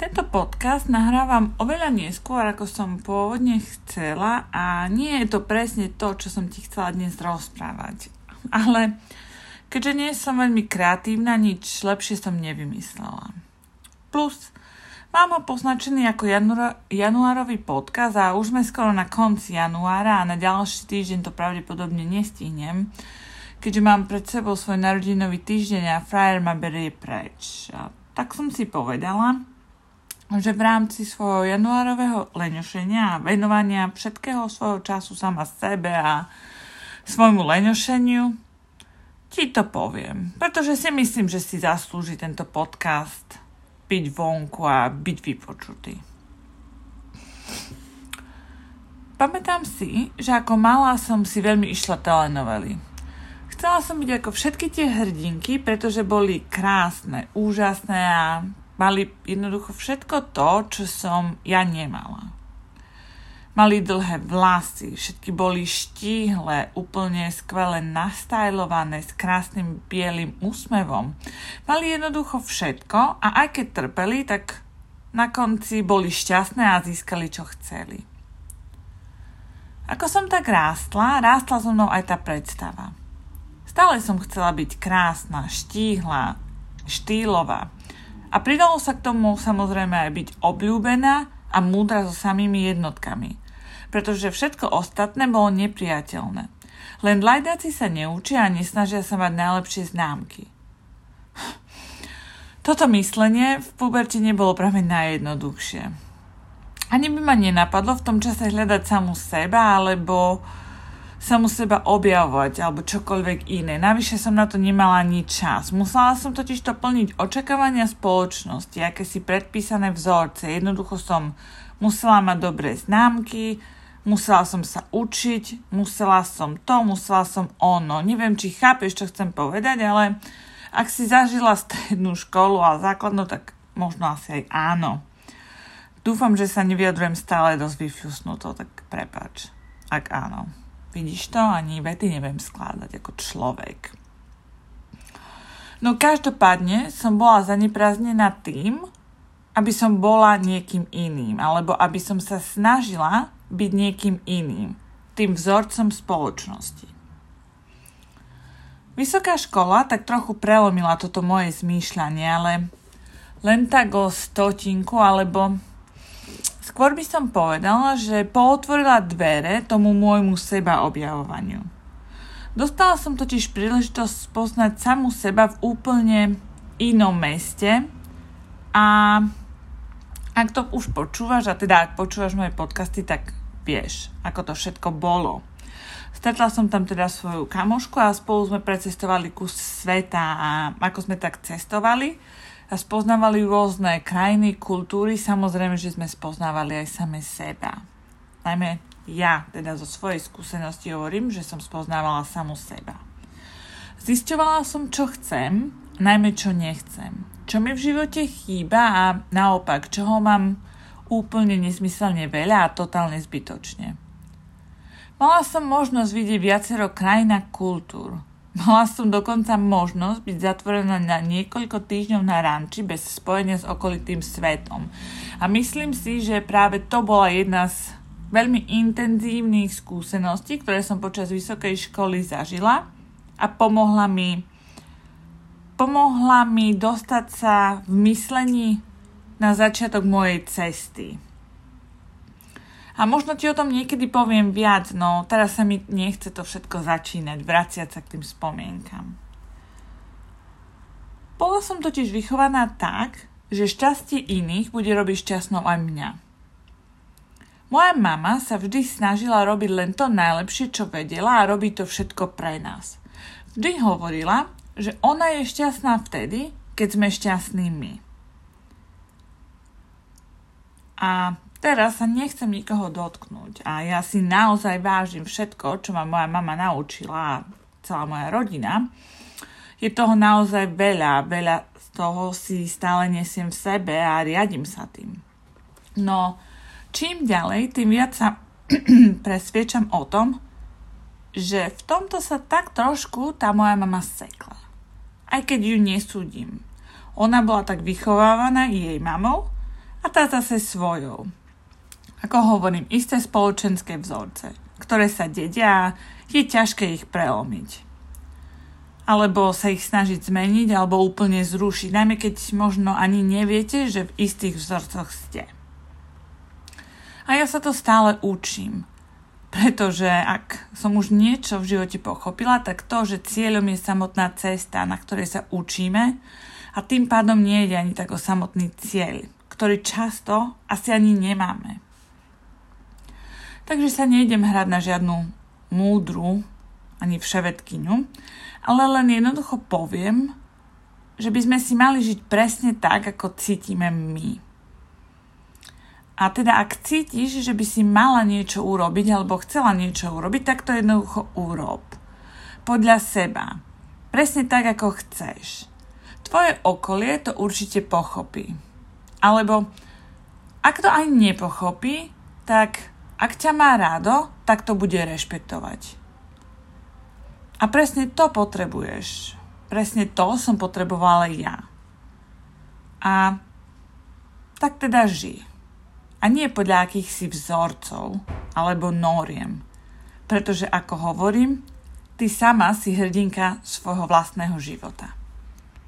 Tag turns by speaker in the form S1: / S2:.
S1: Tento podcast nahrávam oveľa neskôr, ako som pôvodne chcela a nie je to presne to, čo som ti chcela dnes rozprávať. Ale keďže nie som veľmi kreatívna, nič lepšie som nevymyslela. Plus, mám ho poznačený ako januáro, januárový podcast a už sme skoro na konci januára a na ďalší týždeň to pravdepodobne nestihnem, keďže mám pred sebou svoj narodinový týždeň a frajer ma berie preč. A tak som si povedala, že v rámci svojho januárového leňošenia a venovania všetkého svojho času sama sebe a svojmu leňošeniu ti to poviem, pretože si myslím, že si zaslúži tento podcast byť vonku a byť vypočutý. Pamätám si, že ako malá som si veľmi išla telenovely. Chcela som byť ako všetky tie hrdinky, pretože boli krásne, úžasné a Mali jednoducho všetko to, čo som ja nemala. Mali dlhé vlasy, všetky boli štíhle, úplne skvele nastajlované s krásnym bielým úsmevom. Mali jednoducho všetko a aj keď trpeli, tak na konci boli šťastné a získali, čo chceli. Ako som tak rástla, rástla so mnou aj tá predstava. Stále som chcela byť krásna, štíhla, štýlová. A pridalo sa k tomu samozrejme aj byť obľúbená a múdra so samými jednotkami. Pretože všetko ostatné bolo nepriateľné. Len lajdáci sa neučia a nesnažia sa mať najlepšie známky. Toto myslenie v puberte nebolo práve najjednoduchšie. Ani by ma nenapadlo v tom čase hľadať samú seba, alebo samu seba objavovať alebo čokoľvek iné. Navyše som na to nemala ani čas. Musela som totiž to plniť očakávania spoločnosti, aké si predpísané vzorce. Jednoducho som musela mať dobré známky, musela som sa učiť, musela som to, musela som ono. Neviem, či chápeš, čo chcem povedať, ale ak si zažila strednú školu a základnú, tak možno asi aj áno. Dúfam, že sa nevyjadrujem stále dosť vyfusnuto, tak prepač, ak áno. Vidíš to? Ani vety neviem skladať ako človek. No každopádne som bola zaneprázdnená tým, aby som bola niekým iným, alebo aby som sa snažila byť niekým iným, tým vzorcom spoločnosti. Vysoká škola tak trochu prelomila toto moje zmýšľanie, ale len tak o stotinku alebo Skôr by som povedala, že pootvorila dvere tomu môjmu seba objavovaniu. Dostala som totiž príležitosť poznať samu seba v úplne inom meste a ak to už počúvaš, a teda ak počúvaš moje podcasty, tak vieš, ako to všetko bolo. Stretla som tam teda svoju kamošku a spolu sme precestovali kus sveta a ako sme tak cestovali, spoznávali rôzne krajiny, kultúry, samozrejme, že sme spoznávali aj same seba. Najmä ja, teda zo svojej skúsenosti hovorím, že som spoznávala samu seba. Zisťovala som, čo chcem, najmä čo nechcem. Čo mi v živote chýba a naopak, čoho mám úplne nesmyselne veľa a totálne zbytočne. Mala som možnosť vidieť viacero krajín a kultúr, Mala som dokonca možnosť byť zatvorená na niekoľko týždňov na ranči bez spojenia s okolitým svetom. A myslím si, že práve to bola jedna z veľmi intenzívnych skúseností, ktoré som počas vysokej školy zažila a pomohla mi pomohla mi dostať sa v myslení na začiatok mojej cesty. A možno ti o tom niekedy poviem viac, no teraz sa mi nechce to všetko začínať, vraciať sa k tým spomienkam. Bola som totiž vychovaná tak, že šťastie iných bude robiť šťastnou aj mňa. Moja mama sa vždy snažila robiť len to najlepšie, čo vedela a robiť to všetko pre nás. Vždy hovorila, že ona je šťastná vtedy, keď sme šťastní my. A Teraz sa nechcem nikoho dotknúť a ja si naozaj vážim všetko, čo ma moja mama naučila a celá moja rodina. Je toho naozaj veľa, veľa z toho si stále nesiem v sebe a riadím sa tým. No, čím ďalej, tým viac sa presviečam o tom, že v tomto sa tak trošku tá moja mama sekla. Aj keď ju nesúdim. Ona bola tak vychovávaná jej mamou, a tá zase svojou. Ako hovorím, isté spoločenské vzorce, ktoré sa dedia je ťažké ich prelomiť. Alebo sa ich snažiť zmeniť alebo úplne zrušiť, najmä keď možno ani neviete, že v istých vzorcoch ste. A ja sa to stále učím. Pretože ak som už niečo v živote pochopila, tak to, že cieľom je samotná cesta, na ktorej sa učíme a tým pádom nie je ani tak o samotný cieľ, ktorý často asi ani nemáme. Takže sa nejdem hrať na žiadnu múdru ani vševedkyňu, ale len jednoducho poviem, že by sme si mali žiť presne tak, ako cítime my. A teda ak cítiš, že by si mala niečo urobiť alebo chcela niečo urobiť, tak to jednoducho urob. Podľa seba. Presne tak, ako chceš. Tvoje okolie to určite pochopí. Alebo ak to aj nepochopí, tak ak ťa má rádo, tak to bude rešpektovať. A presne to potrebuješ. Presne to som potrebovala ja. A tak teda žij a nie podľa akýchsi vzorcov alebo noriem. Pretože ako hovorím, ty sama si hrdinka svojho vlastného života.